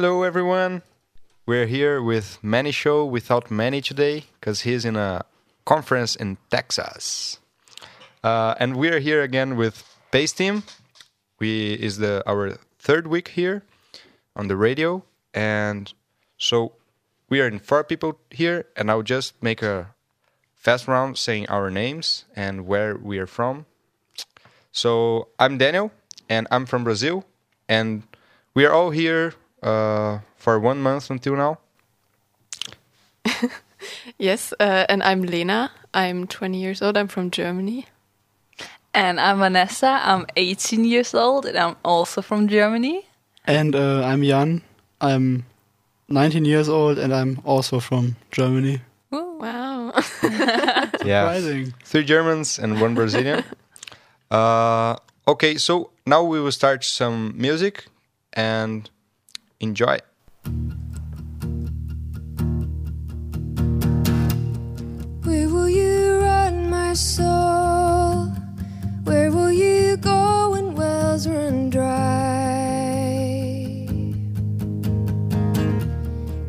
Hello, everyone. We're here with Mannie Show without Mannie today because he's in a conference in Texas. Uh, and we're here again with PAIS Team. We is the our third week here on the radio, and so we are in four people here. And I'll just make a fast round saying our names and where we are from. So I'm Daniel, and I'm from Brazil, and we are all here uh, for one month until now. Yes, uh, and I'm Lena. I'm 20 years old. I'm from Germany. And I'm Vanessa. I'm 18 years old and I'm also from Germany. And uh, I'm Jan. I'm 19 years old and I'm also from Germany. Wow. Yeah, Surprising. three Germans and one Brazilian. uh, okay, so now we will start some music and enjoy. Where will you run, my soul? Where will you go when wells run dry?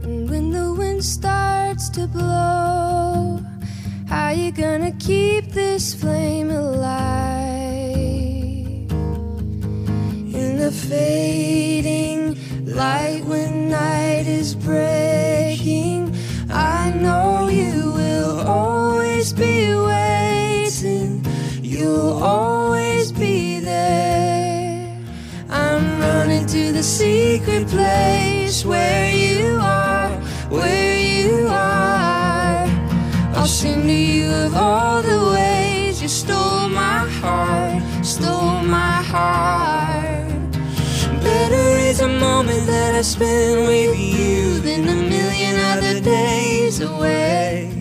And when the wind starts to blow, how you gonna keep this flame alive? In the fading light when night is breaking, I know you will always be waiting. You'll always be there. I'm running to the secret place where you are, where you are. I'll sing to you of all the ways you stole my heart, stole my heart. Moment that I spend with you than a million other days away.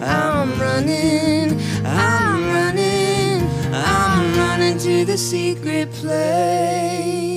I'm running, I'm running, I'm running to the secret place.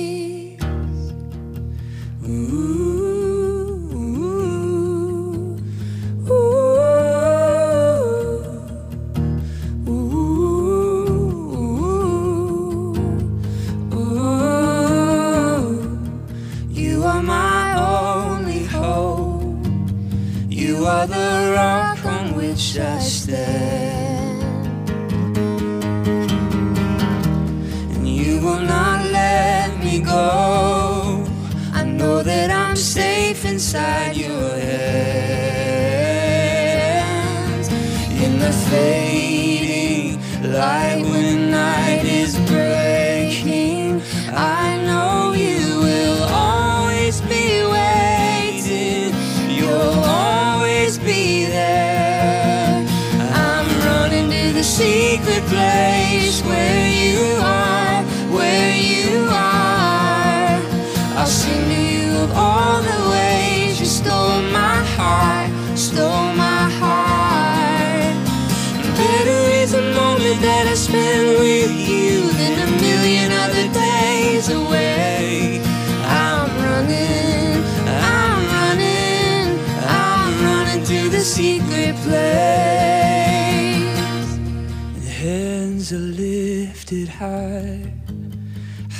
High,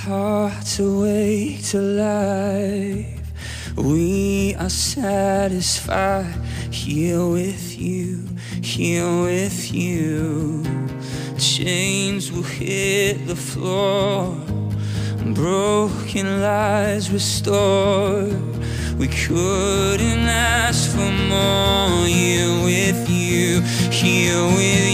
hearts awake to life. We are satisfied here with you, here with you. Chains will hit the floor, broken lies restored. We couldn't ask for more here with you, here with you.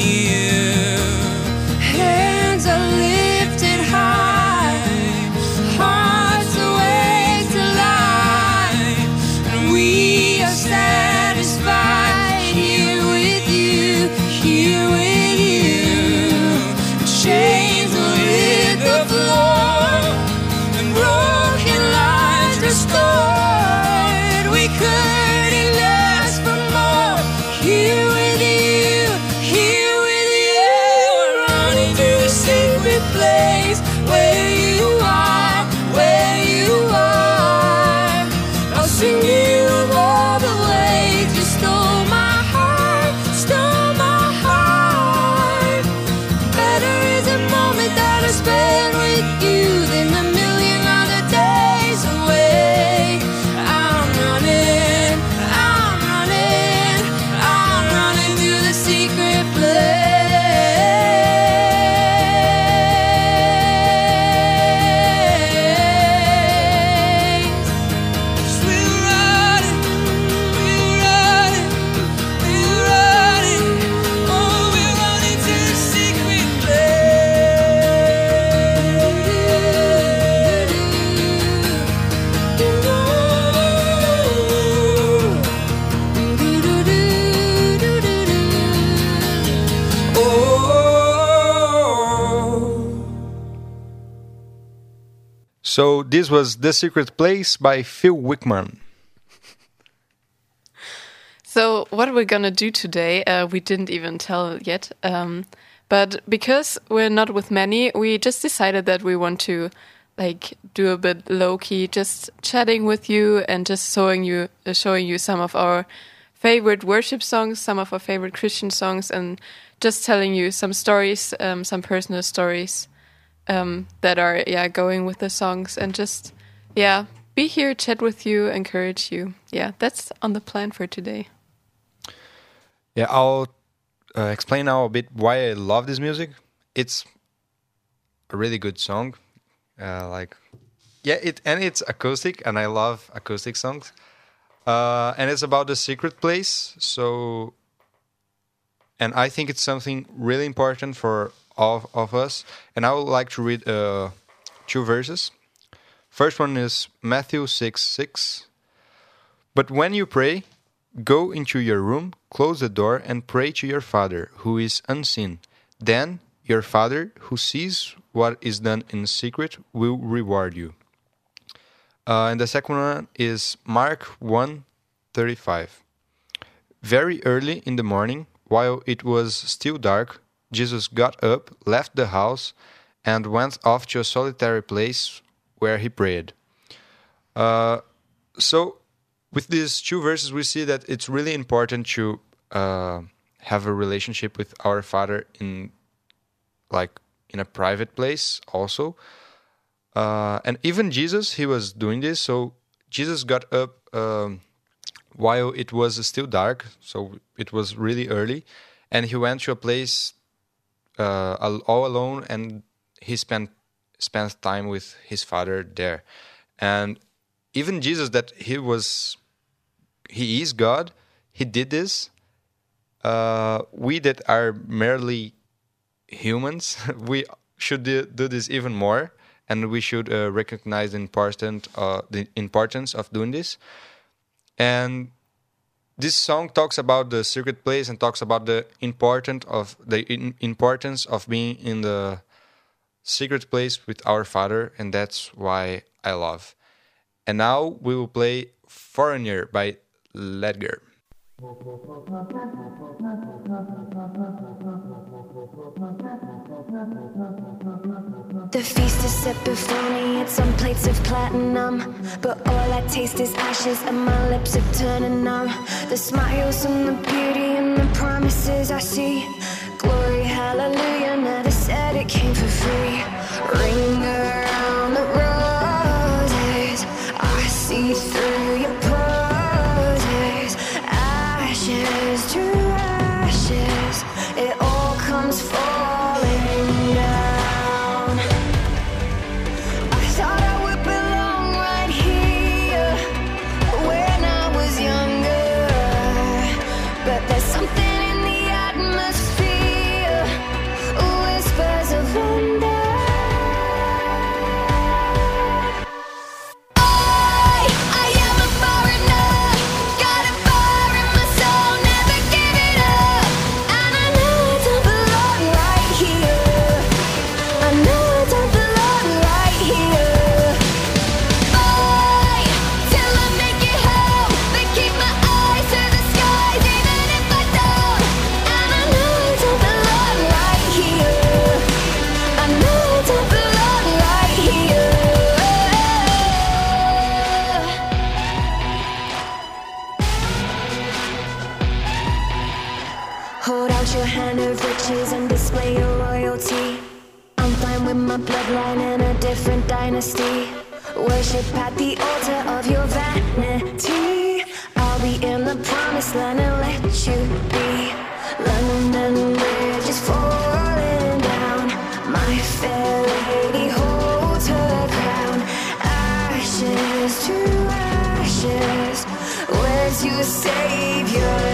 This was The Secret Place by Phil Wickham. So, what we're gonna do today, uh, we didn't even tell yet. Um, but because we're not with Mannie, we just decided that we want to like do a bit low key, just chatting with you and just showing you, uh, showing you some of our favorite worship songs, some of our favorite Christian songs, and just telling you some stories, um, some personal stories um, that are yeah going with the songs, and just yeah be here, chat with you, encourage you. Yeah, that's on the plan for today. Yeah, I'll uh, explain now a bit why I love this music. It's a really good song. Uh, like, yeah, it and it's acoustic, and I love acoustic songs. Uh, and it's about the secret place. So, and I think it's something really important for all of us. And I would like to read uh, two verses. First one is Matthew six six. But when you pray, Go into your room, close the door, and pray to your Father who is unseen. Then your Father who sees what is done in secret will reward you. Uh, and the second one is Mark 1 35. Very early in the morning, while it was still dark, Jesus got up, left the house, and went off to a solitary place where he prayed. Uh, so with these two verses, we see that it's really important to uh, have a relationship with our Father in, like, in a private place also. Uh, and even Jesus, he was doing this. So Jesus got up um, while it was still dark, so it was really early, and he went to a place uh, all alone, and he spent spent time with his Father there. And even Jesus, that he was he is God. He did this. Uh, we that are merely humans, we should do, do this even more, and we should uh, recognize the important uh, the importance of doing this. And this song talks about the secret place and talks about the important of the in, importance of being in the secret place with our Father, and that's why I love. And now we will play "Foreigner" by Ledger. The feast is set before me, it's on plates of platinum. But all I taste is ashes, and my lips are turning numb. The smiles and the beauty and the promises I see. Glory, hallelujah, never said it came for free. Ring around the roses, I see through Hold out your hand of riches and display your royalty. I'm fine with my bloodline in a different dynasty. Worship at the altar of your vanity. I'll be in the promised land and let you be. London Bridge is falling down. My fair lady holds her crown. Ashes to ashes. Where's your savior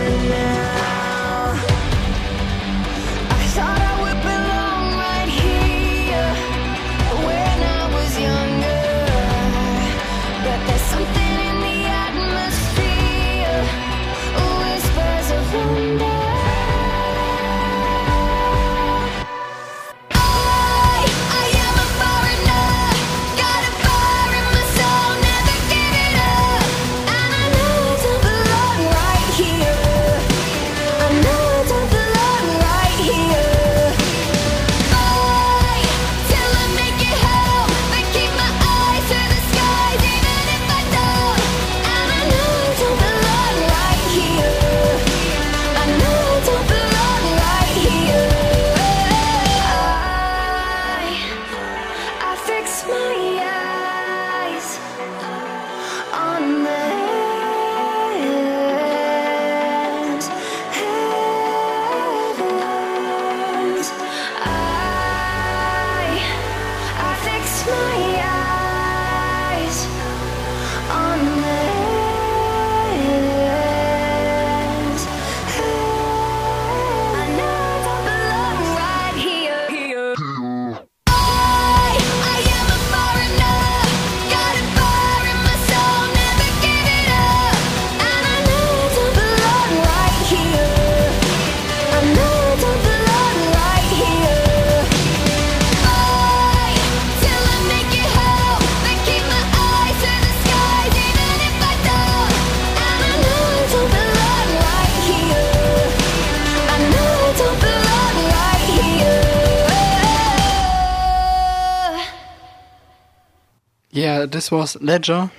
Yeah, this was Ledger.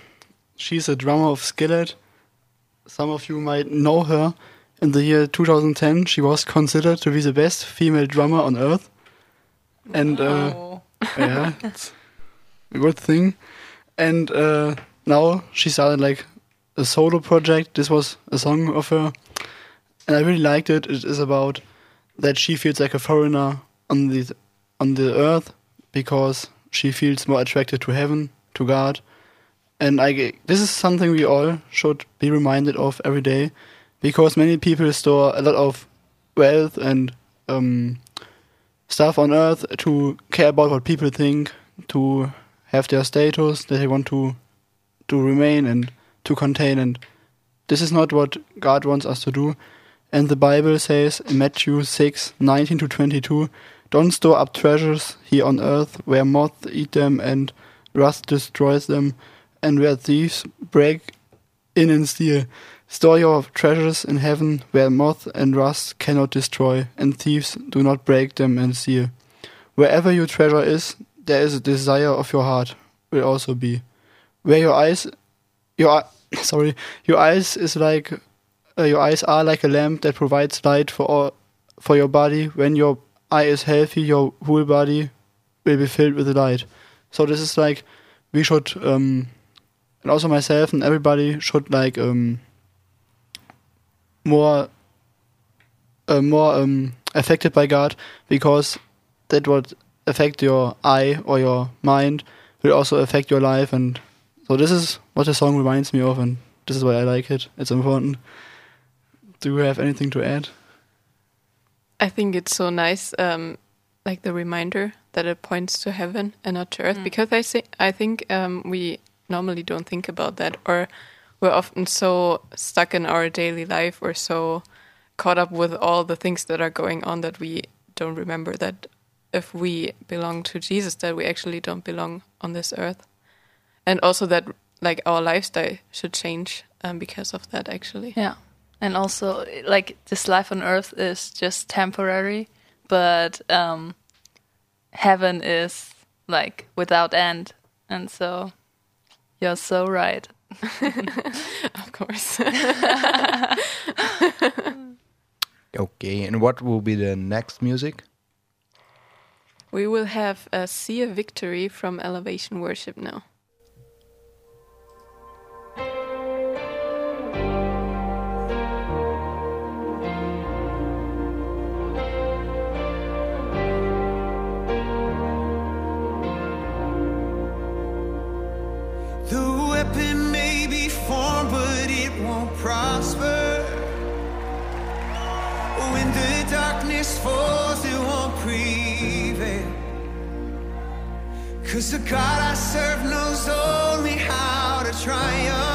She's a drummer of Skillet. Some of you might know her. In the year 2010, she was considered to be the best female drummer on earth. And uh, yeah, it's a good thing. And uh, now she started like a solo project. This was a song of her, and I really liked it. It is about that she feels like a foreigner on the on the earth because she feels more attracted to heaven, to God. And I, this is something we all should be reminded of every day, because many people store a lot of wealth and um, stuff on earth to care about what people think, to have their status that they want to to remain and to contain. And this is not what God wants us to do. And the Bible says in Matthew 6 19 to 22, Don't store up treasures here on earth where moth eat them and rust destroys them, and where thieves break in and steal. Store your treasures in heaven where moth and rust cannot destroy, and thieves do not break them and steal. Wherever your treasure is, there is a desire of your heart will also be. Where your eyes, your sorry, your eyes is like uh, your eyes are like a lamp that provides light for all, for your body. When your eye is healthy, your whole body will be filled with light. So this is like we should, um, and also myself and everybody should like um, more, uh, more um, affected by God because that would affect your eye or your mind will also affect your life and so this is what the song reminds me of and this is why I like it. It's important. Do you have anything to add? I think it's so nice, um, like the reminder that it points to heaven and not to earth, because I think I think um, we normally don't think about that, or we're often so stuck in our daily life, or so caught up with all the things that are going on that we don't remember that if we belong to Jesus, that we actually don't belong on this earth, and also that like our lifestyle should change um, because of that. Actually, Yeah. And also, like, this life on earth is just temporary, but um, heaven is, like, without end. And so, you're so right. of course. Okay, and what will be the next music? We will have uh, a See a Victory from Elevation Worship now. Falls, it won't prevail. Cause the God I serve knows only how to triumph.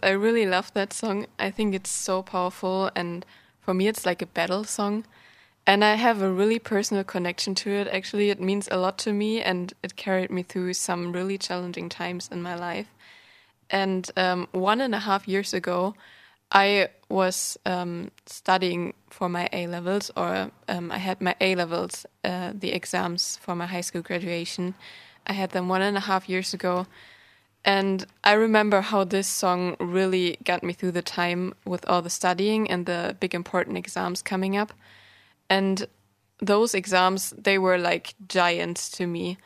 Nice. I really love that song. I think it's so powerful, and for me, it's like a battle song. And I have a really personal connection to it. Actually, it means a lot to me, and it carried me through some really challenging times in my life. And um, one and a half years ago, I was um, studying for my A levels, or um, I had my A levels, uh, the exams for my high school graduation. I had them one and a half years ago. And I remember how this song really got me through the time with all the studying and the big important exams coming up. And those exams, they were like giants to me.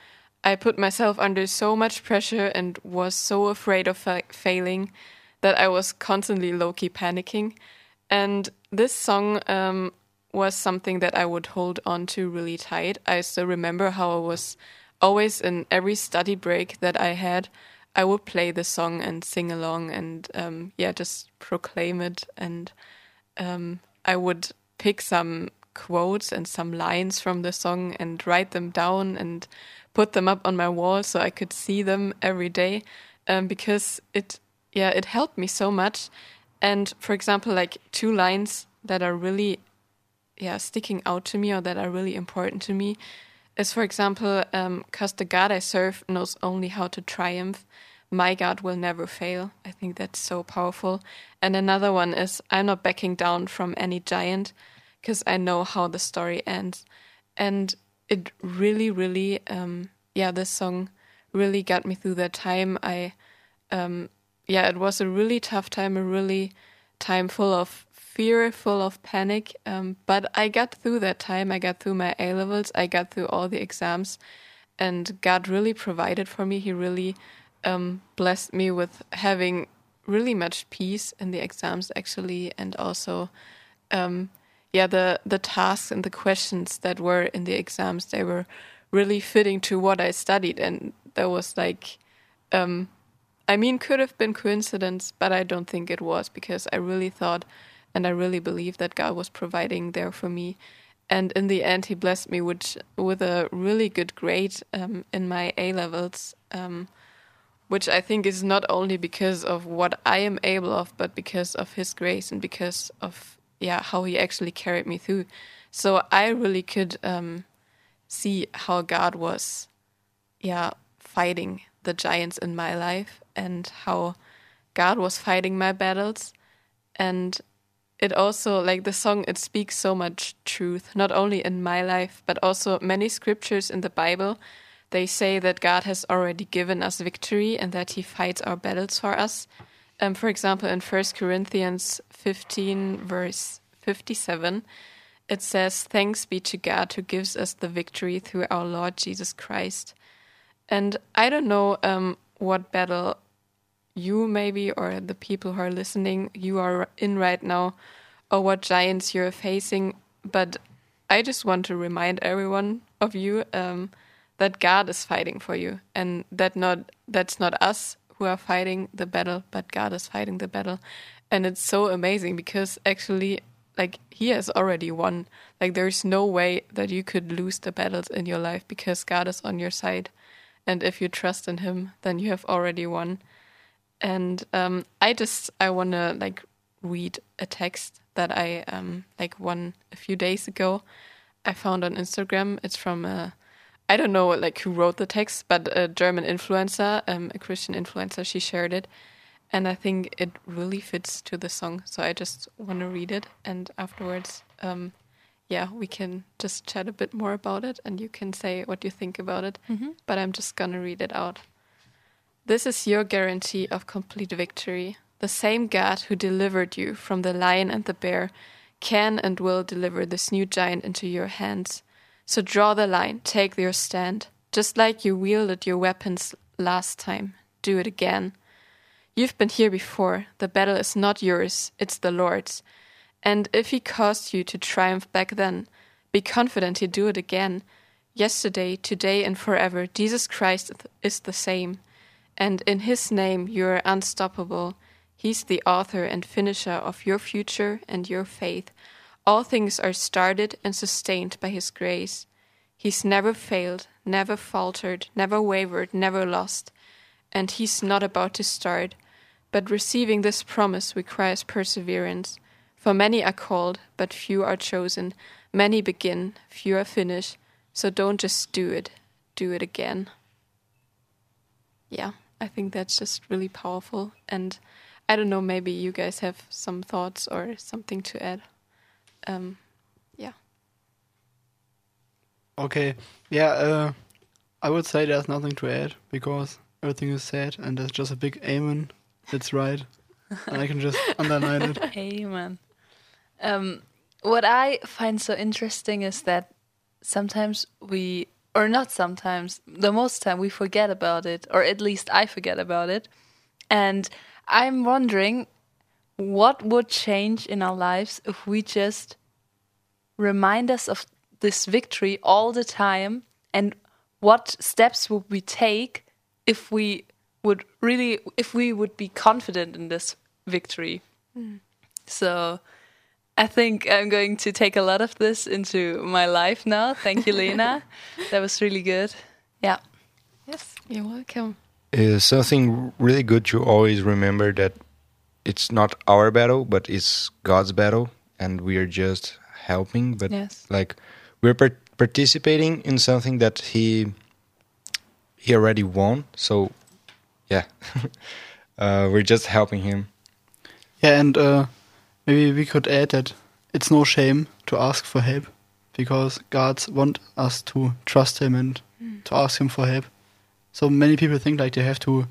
I put myself under so much pressure and was so afraid of fa- failing that I was constantly low key panicking. And this song um, was something that I would hold on to really tight. I still remember how I was always in every study break that I had, I would play the song and sing along and um, yeah, just proclaim it. And um, I would pick some quotes and some lines from the song and write them down and put them up on my wall so I could see them every day um, because it yeah it helped me so much. And for example, like two lines that are really yeah sticking out to me or that are really important to me is for example because the god i serve knows only how to triumph. My god will never fail. I think that's so powerful. And another one is i'm not backing down from any giant because i know how the story ends. And it really really um yeah this song really got me through that time. I um yeah it was a really tough time a really time full of fear, full of panic. Um, but I got through that time. I got through my A levels. I got through all the exams, and God really provided for me. He really um, blessed me with having really much peace in the exams, actually, and also, um, yeah, the the tasks and the questions that were in the exams they were really fitting to what I studied, and there was like. Um, I mean, could have been coincidence, but I don't think it was because I really thought and I really believe that God was providing there for me. And in the end, He blessed me with with a really good grade um, in my A levels, um, which I think is not only because of what I am able of, but because of His grace and because of yeah how He actually carried me through. So I really could um, see how God was yeah fighting the giants in my life and how God was fighting my battles and it also like the song it speaks so much truth not only in my life but also many scriptures in the bible. They say that god has already given us victory and that he fights our battles for us. Um, for example in 1 corinthians 15 verse 57 it says thanks be to god who gives us the victory through our lord jesus christ. And i don't know um, what battle you maybe or the people who are listening you are in right now or what giants you're facing. But i just want to remind everyone of you um, that god is fighting for you and that not that's not us who are fighting the battle but god is fighting the battle. And it's so amazing because actually like he has already won. Like there's no way that you could lose the battles in your life because god is on your side. And if you trust in him then you have already won and um, I just I want to like read a text that I um, like one a few days ago. I found on Instagram. It's from a I don't know like who wrote the text, but a German influencer, um, a Christian influencer. She shared it, and I think it really fits to the song. So I just want to read it, and afterwards, um, yeah, we can just chat a bit more about it, and you can say what you think about it. But I'm just gonna read it out. This is your guarantee of complete victory. The same God who delivered you from the lion and the bear can and will deliver this new giant into your hands. So draw the line, take your stand. Just like you wielded your weapons last time, do it again. You've been here before. The battle is not yours, it's the Lord's. And if He caused you to triumph back then, be confident He'll do it again. Yesterday, today, and forever, Jesus Christ is the same and in His name you are unstoppable. He's the author and finisher of your future and your faith. All things are started and sustained by His grace. He's never failed, never faltered, never wavered, never lost. And He's not about to start. but receiving this promise requires perseverance. For many are called, but few are chosen. Many begin, few are finished. So don't just do it, do it again. Yeah, I think that's just really powerful. And I don't know, maybe you guys have some thoughts or something to add. Um, yeah. Okay. Yeah, uh, I would say there's nothing to add because everything is said and there's just a big amen. It's right. and I can just underline it. Amen. Um, what I find so interesting is that sometimes we, or not sometimes, the most time we forget about it, or at least I forget about it. And I'm wondering what would change in our lives if we just remind us of this victory all the time? And what steps would we take if we would really if we would be confident in this victory? Hmm. So I think I'm going to take a lot of this into my life now. Thank you, Lena. that was really good. Yeah. Yes, you're welcome. Is something really good to always remember that it's not our battle, but it's God's battle, and we are just helping. But Yes. like we're par- participating in something that He He already won. So yeah, uh, we're just helping Him. Yeah, and uh, maybe we could add that it's no shame to ask for help because God wants us to trust Him and hmm. to ask Him for help. So many people think like they have to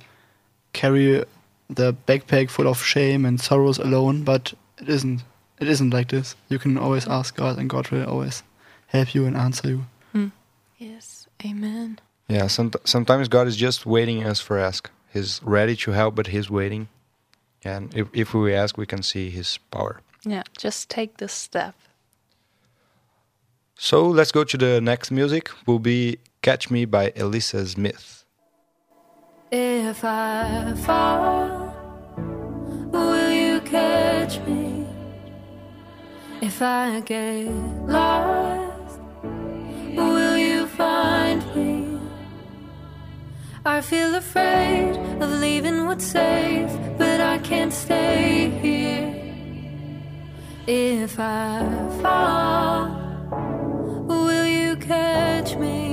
carry the backpack full of shame and sorrows alone, but it isn't. It isn't like this. You can always hmm. ask God, and God will always help you and answer you. Hmm. Yes, amen. Yeah, some, sometimes God is just waiting us for ask. He's ready to help, but He's waiting. And if, if we ask, we can see His power. Yeah. Just take this step. So let's go to the next music. Will be "Catch Me" by Elisa Smith. If I fall, will you catch me? If I get lost, will you find me? I feel afraid of leaving what's safe, but I can't stay here. If I fall, will you catch me?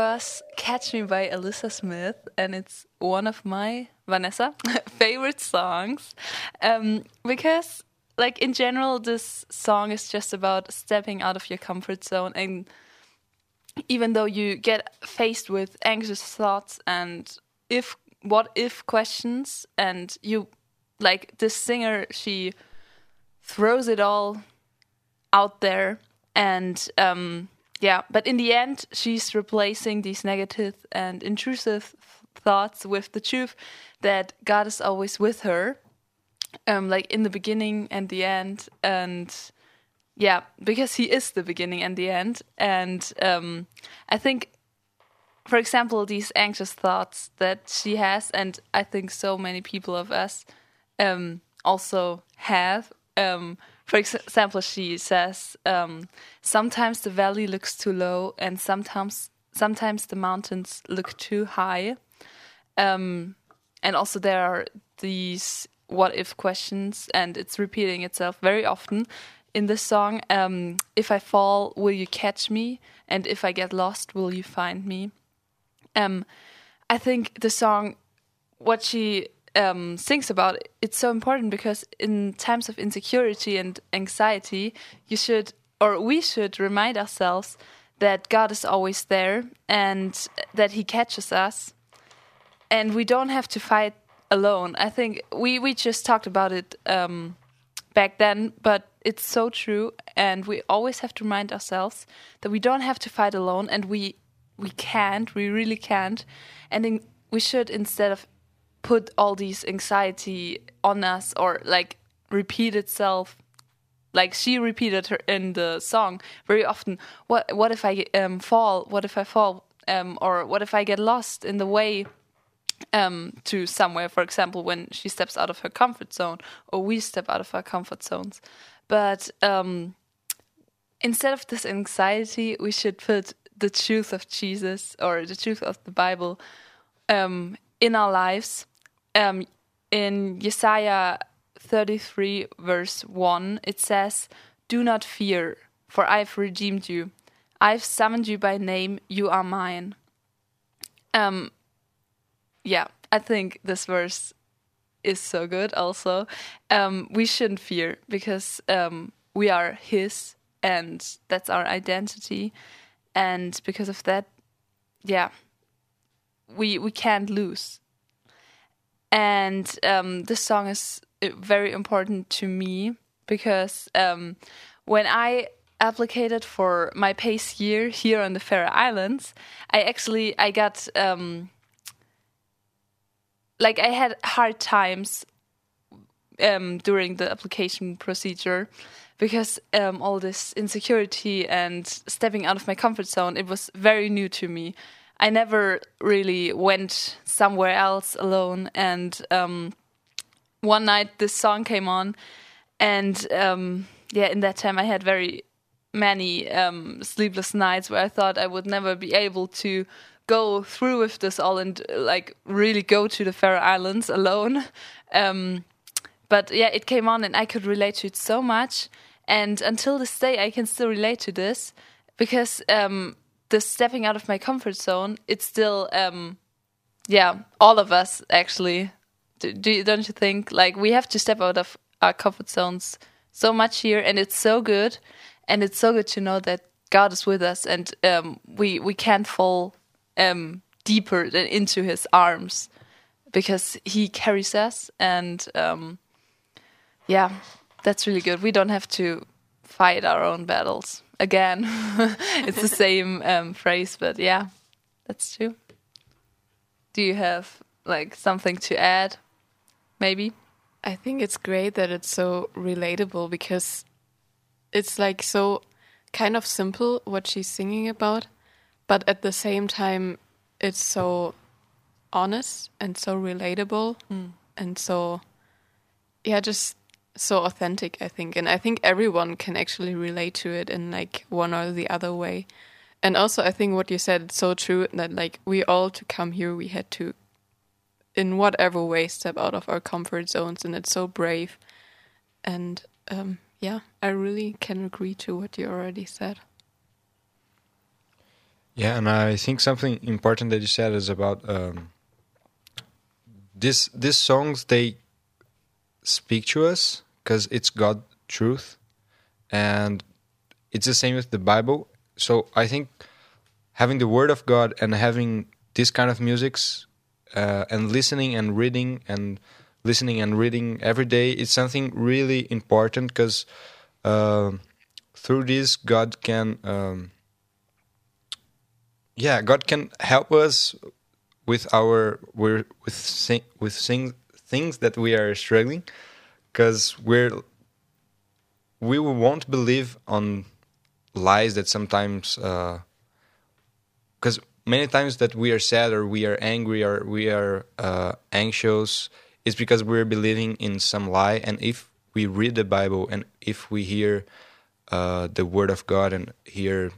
Was Catch Me by Alyssa Smith, and it's one of my, Vanessa, favorite songs. Um, because, like, in general, this song is just about stepping out of your comfort zone. And even though you get faced with anxious thoughts and if, what if questions, and you, like, this singer, she throws it all out there and um yeah but in the end she's replacing these negative and intrusive thoughts with the truth that god is always with her um like in the beginning and the end and yeah because he is the beginning and the end and um i think for example these anxious thoughts that she has and i think so many people of us um also have um for example she says um sometimes the valley looks too low and sometimes sometimes the mountains look too high. Um and also there are these what if questions and it's repeating itself very often in this song um if i fall will you catch me? And if i get lost will you find me? Um i think the song what she um sings about it's so important because in times of insecurity and anxiety you should or we should remind ourselves that god is always there and that he catches us. And we don't have to fight alone. I think we we just talked about it um back then but it's so true. And we always have to remind ourselves that we don't have to fight alone and we we can't we really can't. And then we should instead of put all these anxiety on us or like repeat itself. Like she repeated her in the song very often what what if i um fall? What if i fall? Um or what if i get lost in the way? Um to somewhere for example when she steps out of her comfort zone or we step out of our comfort zones. But um instead of this anxiety we should put the truth of jesus or the truth of the bible um in our lives um in Isaiah 33 verse 1 it says do not fear for I've redeemed you. I've summoned you by name. You are mine. Um yeah I think this verse is so good also. Um we shouldn't fear because um we are his and that's our identity. And because of that yeah we we can't lose and um, this song is uh, very important to me because um, when I applied for my PAIS year here on the Faroe Islands, I actually I got um, like I had hard times um, during the application procedure because um, all this insecurity and stepping out of my comfort zone it was very new to me. I never really went somewhere else alone. And um, one night this song came on, and um, yeah, in that time I had very many um, sleepless nights where I thought I would never be able to go through with this all and like really go to the Faroe Islands alone. Um, but yeah, it came on and I could relate to it so much. And until this day, I can still relate to this because um, the stepping out of my comfort zone, it's still, um, yeah, all of us actually. Do, do don't you think? Like we have to step out of our comfort zones so much here, and it's so good, and it's so good to know that God is with us, and um, we we can't fall um, deeper than into His arms because He carries us, and um, yeah, that's really good. We don't have to fight our own battles again. it's the same um, phrase, but yeah, that's true. Do you have like something to add? Maybe. I think it's great that it's so relatable because it's like so kind of simple what she's singing about, but at the same time, it's so honest and so relatable and so, yeah, just so authentic, I think. And I think everyone can actually relate to it in like one or the other way. And also, I think what you said is so true that like we all to come here, we had to in whatever way step out of our comfort zones and it's so brave and um yeah i really can agree to what you already said Yeah, and I think something important that you said is about um, this. These songs they speak to us because it's God truth, and it's the same with the Bible. So I think having the Word of God and having this kind of musics uh, and listening and reading and listening and reading every day is something really important because uh, through this God can. Um, yeah, God can help us with our we're with sing, with sing, things that we are struggling because we're we won't believe on lies that sometimes because many times that we are sad or we are angry or we are uh, anxious is because we're believing in some lie and if we read the bible and if we hear uh, the word of god and hear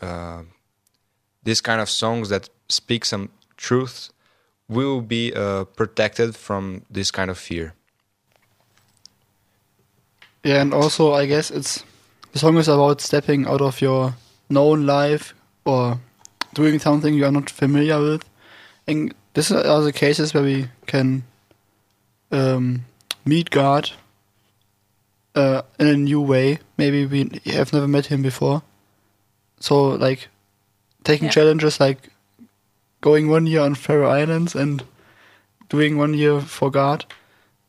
uh, this kind of songs that speak some truth we will be uh, protected from this kind of fear. Yeah, and also I guess it's the song is about stepping out of your known life or doing something you are not familiar with. And these are the cases where we can um, meet God uh, in a new way. Maybe we have never met Him before. So, like, taking Yeah. challenges like going one year on Faroe Islands and doing one year for God.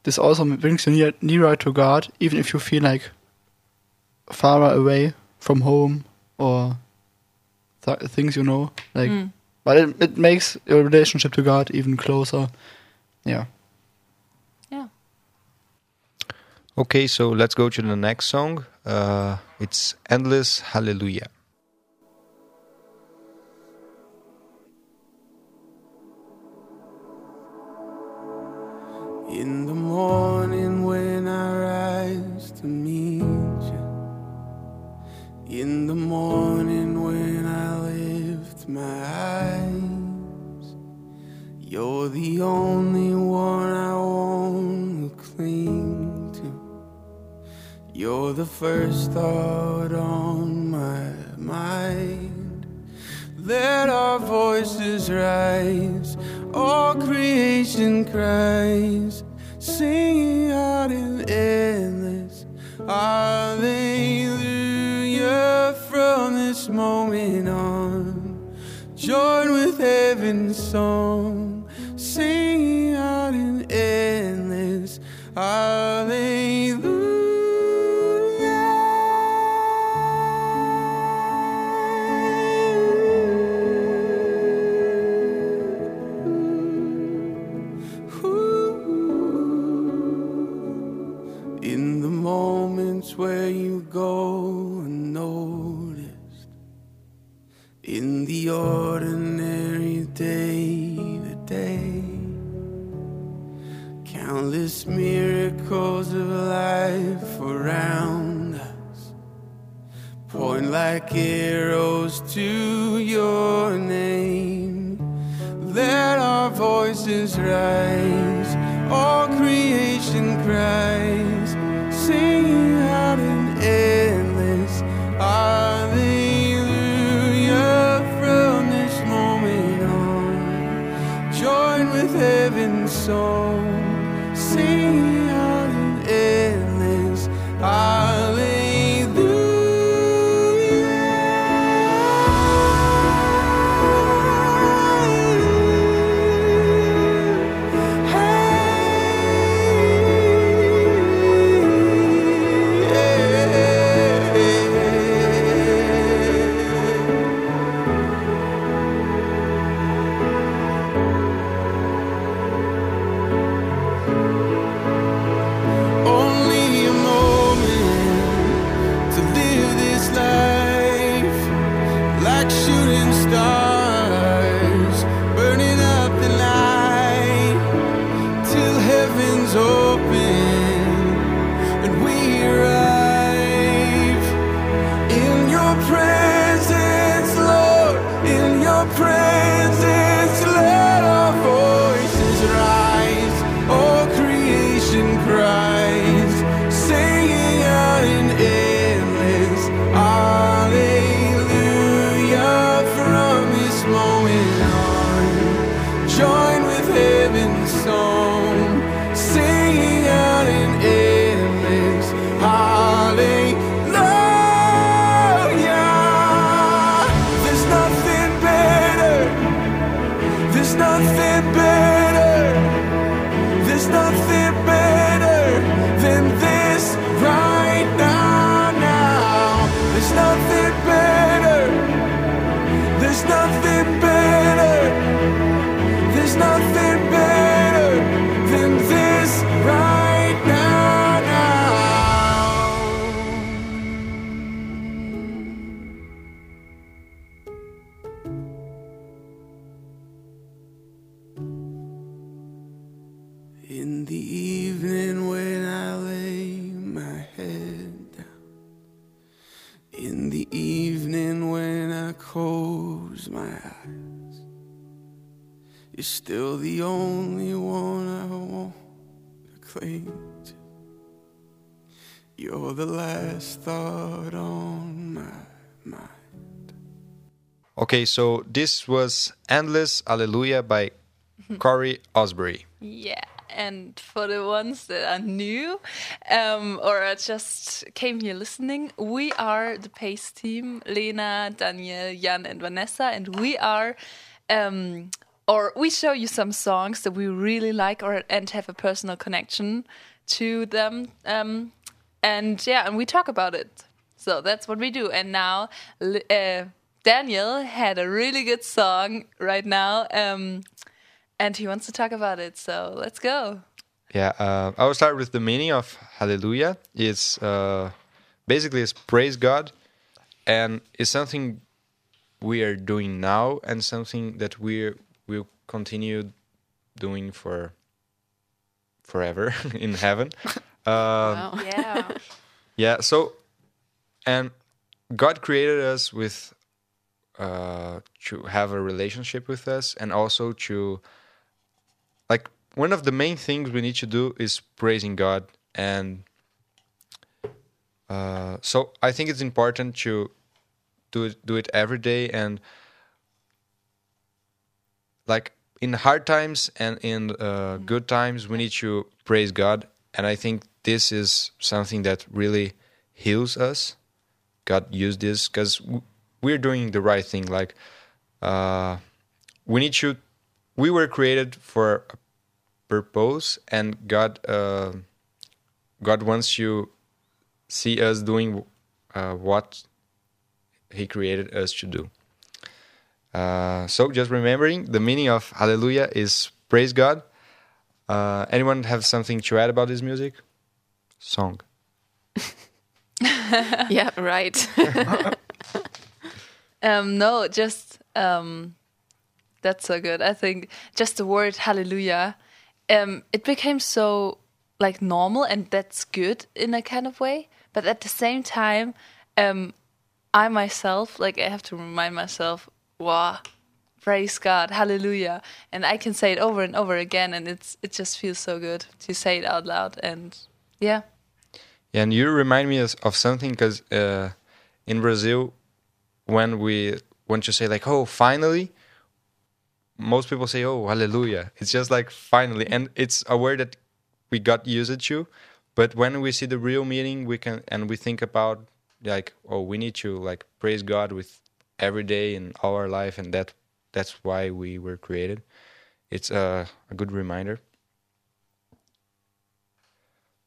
This also brings you near, nearer to God, even if you feel like far away from home or th- things you know. Like, Mm. but it, it makes your relationship to God even closer. Yeah. Yeah. Okay, so let's go to the next song. Uh, it's Endless Hallelujah. In the morning when I rise to meet you. In the morning when I lift my eyes. You're the only one I want to cling to. You're the first thought on my mind. Let our voices rise, all creation cries, singing out in endless hallelujah from this moment on. Join with heaven's song, singing out in endless Ooh. Like arrows to your name. Let our voices rise, all creation cries, singing out in endless hallelujah from this moment on. Join with heaven's song, You're still the only one I want to cling to. You're the last thought on my mind. Okay, so this was Endless Hallelujah by Cory Asbury. Yeah, and for the ones that are new um, or are just came here listening, we are the PAIS team Lena, Daniel, Jan, and Vanessa, and we are. Um, or we show you some songs that we really like or and have a personal connection to them um, and yeah and we talk about it. So that's what we do. And now uh, daniel had a really good song right now um, and he wants to talk about it. So let's go. Yeah, uh, I will start with the meaning of Hallelujah. It's uh, basically it's praise God, and it's something we are doing now, and something that we will continue doing for forever in heaven. Um, Wow. yeah Yeah. So, and God created us with uh, to have a relationship with us, and also to like one of the main things we need to do is praising God, and uh, so I think it's important to do it, do it every day, and like in hard times and in uh, good times, we need to praise God, and I think this is something that really heals us. God used this because we're doing the right thing. Like, uh, we need to. We were created for a purpose, and God, uh, God wants you see us doing uh, what He created us to do. Uh, so, just remembering the meaning of Hallelujah is praise God. Uh, anyone have something to add about this music? Song. yeah, right. Um, no, just um, that's so good. I think just the word hallelujah, um, it became so like normal, and that's good in a kind of way. But at the same time, um, I myself, like, I have to remind myself, wow, praise God, hallelujah, and I can say it over and over again, and it's it just feels so good to say it out loud, and yeah, Yeah, and you remind me of, something because uh, in Brazil, when we when you say like, "Oh, finally," most people say, "Oh, hallelujah." It's just like finally, and it's a word that we got used to. But when we see the real meaning, we can and we think about like, "Oh, we need to like praise God with every day in our life," and that that's why we were created. It's a, a good reminder.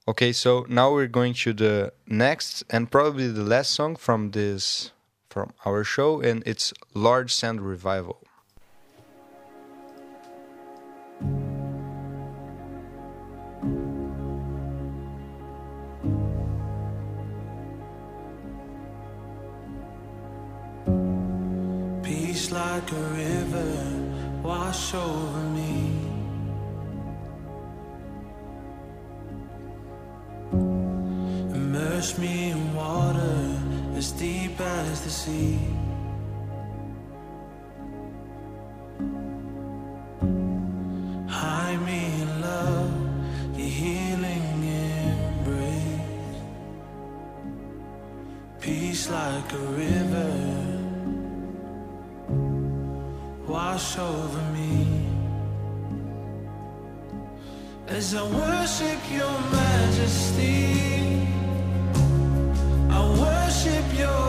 Okay, so now we're going to the next and probably the last song from this from our show, and it's Lord Send Revival. Like a river wash over me. Immerse me in water as deep as the sea. Hide me in love, your healing embrace. Peace like a river wash over me as I worship your majesty. I worship your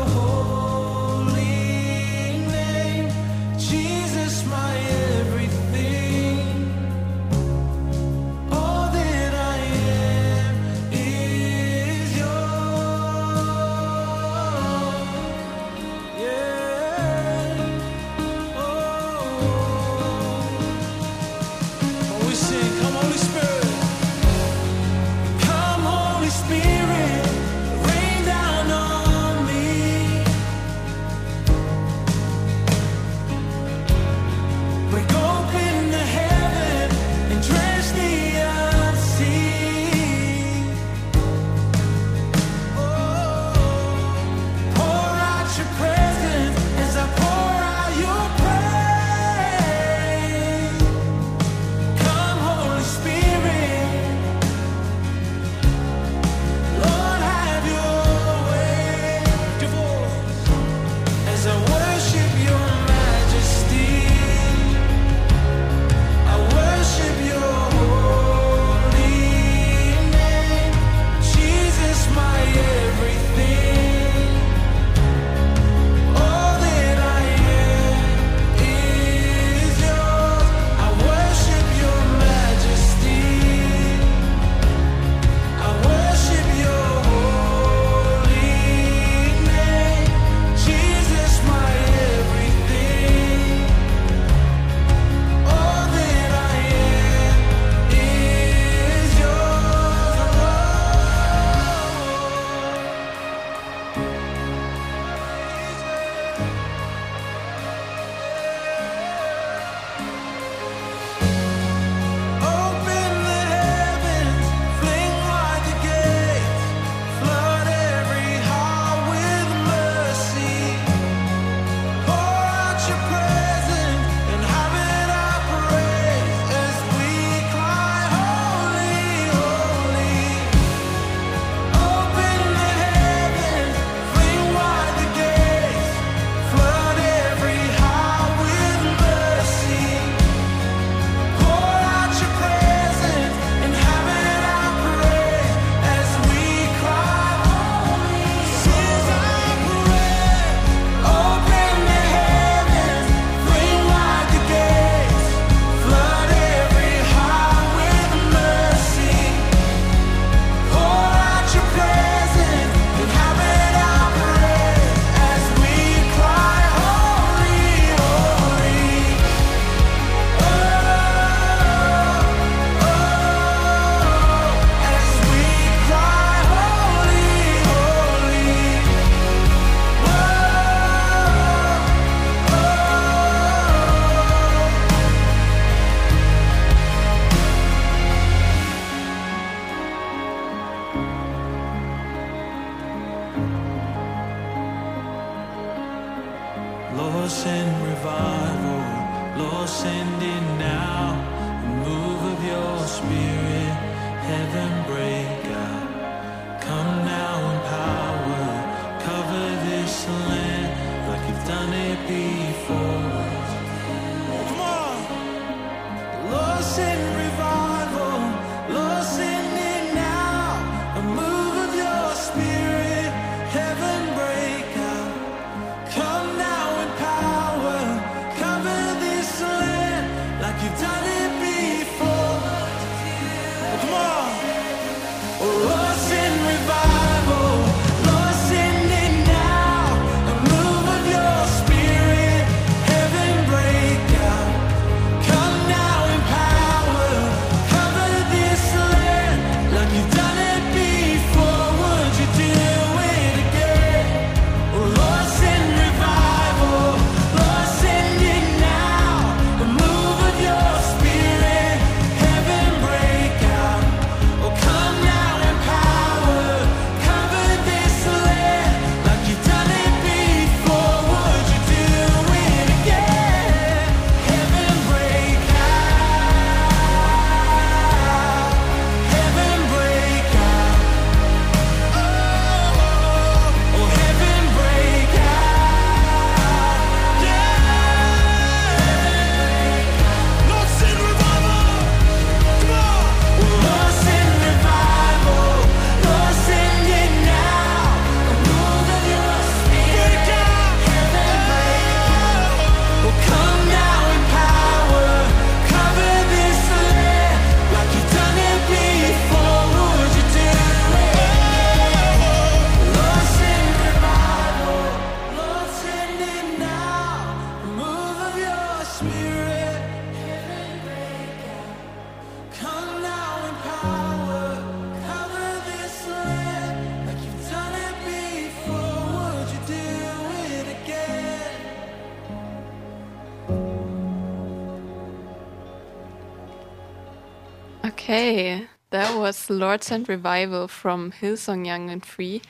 that was Lord Send Revival from Hillsong Young and Free.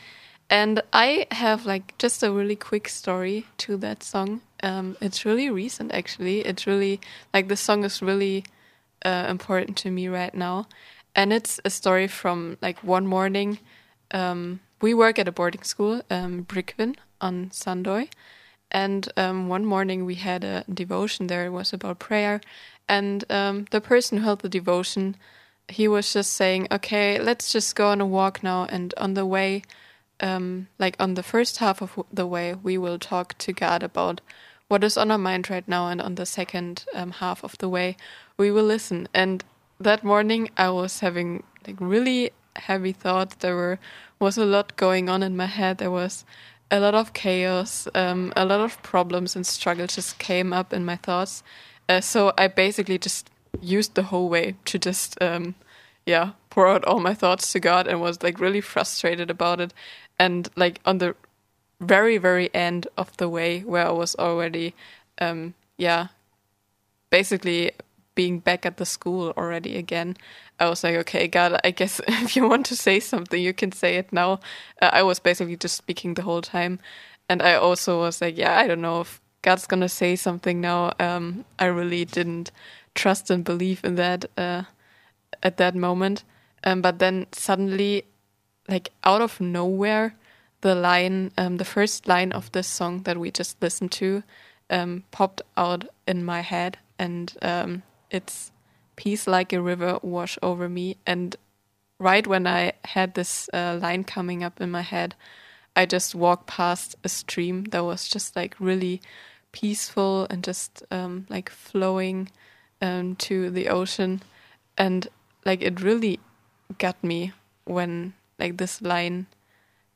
And I have like just a really quick story to that song. Um, it's really recent actually. It's really like the song is really uh, important to me right now. And it's a story from like one morning. Um, we work at a boarding school, um, Brickwin on Sandoy. And um, one morning we had a devotion there. It was about prayer. And um, the person who held the devotion, he was just saying, okay, let's just go on a walk now. And on the way, um, like on the first half of the way, we will talk to God about what is on our mind right now. And on the second um, half of the way, we will listen. And that morning, I was having like really heavy thoughts. There were was a lot going on in my head. There was a lot of chaos, um, a lot of problems and struggles just came up in my thoughts. Uh, so I basically just used the whole way to just, um, yeah, pour out all my thoughts to God and was like really frustrated about it. And like on the very, very end of the way where I was already, um, yeah, basically being back at the school already again. I was like, okay, God, I guess if you want to say something, you can say it now. Uh, I was basically just speaking the whole time. And I also was like, yeah, I don't know if God's to say something now. Um, I really didn't trust and believe in that uh, at that moment. Um, but then suddenly, like out of nowhere, the line, um, the first line of this song that we just listened to, um, popped out in my head, and um, it's "Peace like a river wash over me." And right when I had this uh, line coming up in my head, I just walked past a stream that was just like really peaceful and just um, like flowing um, to the ocean, and like it really got me when like this line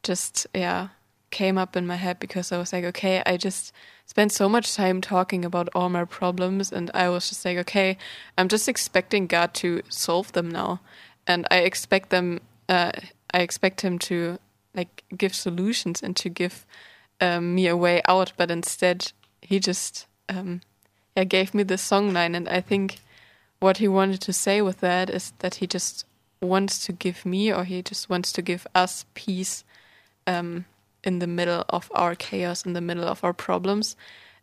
just yeah came up in my head because I was like, okay, I just spent so much time talking about all my problems, and I was just like, okay, I'm just expecting God to solve them now, and I expect them, uh, I expect Him to like give solutions and to give um, me a way out, but instead He just um, yeah gave me this song line, and I think what He wanted to say with that is that He just wants to give me, or He just wants to give us peace um, in the middle of our chaos, in the middle of our problems.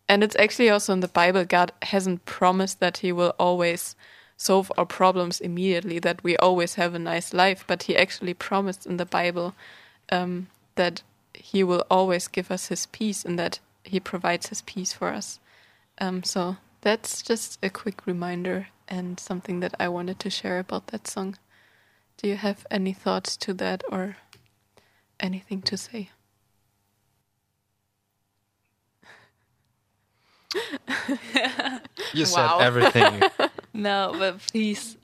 and it's actually also in the Bible. God hasn't promised that He will always solve our problems immediately, that we always have a nice life, but He actually promised in the Bible um, that He will always give us His peace and that He provides His peace for us. Um, so that's just a quick reminder and something that I wanted to share about that song. Do you have any thoughts to that or anything to say? You said Wow. everything. No, but peace,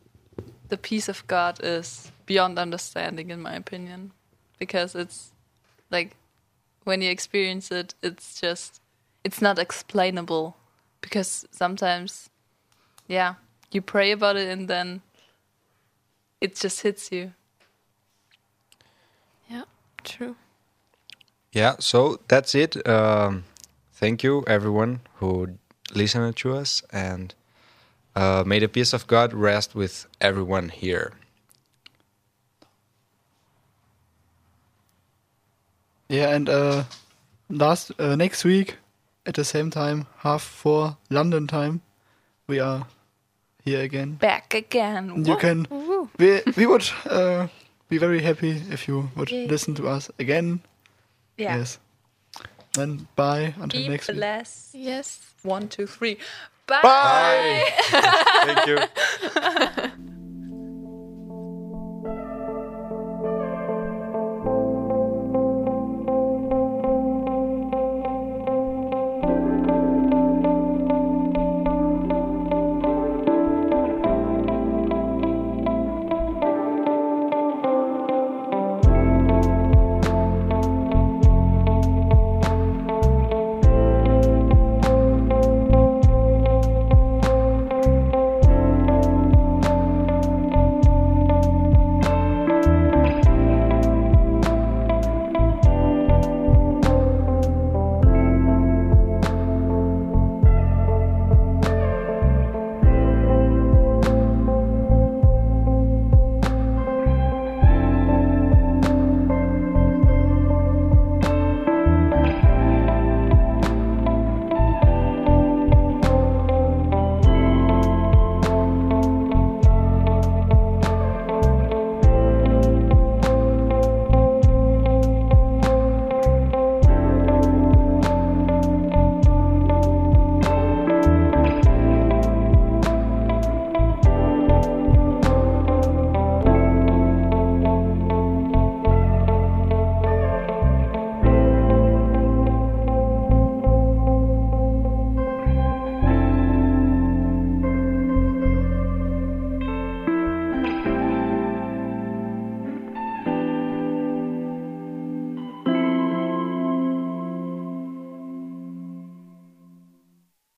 the peace of God is beyond understanding, in my opinion, because it's like when you experience it, it's just it's not explainable. Because sometimes, yeah, you pray about it and then it just hits you. Yeah, true. yeah, so that's it. Um, thank you, everyone who listened to us, and uh, may the peace of God rest with everyone here. Yeah, and uh, last uh, next week at the same time, half four London time, we are here again. Back again. You Woo. can. Woo. We we would uh, be very happy if you would Yeah. listen to us again. yeah. Yes. Then bye until Be next week. blessed. Yes. One, two, three. Bye. Bye. Thank you.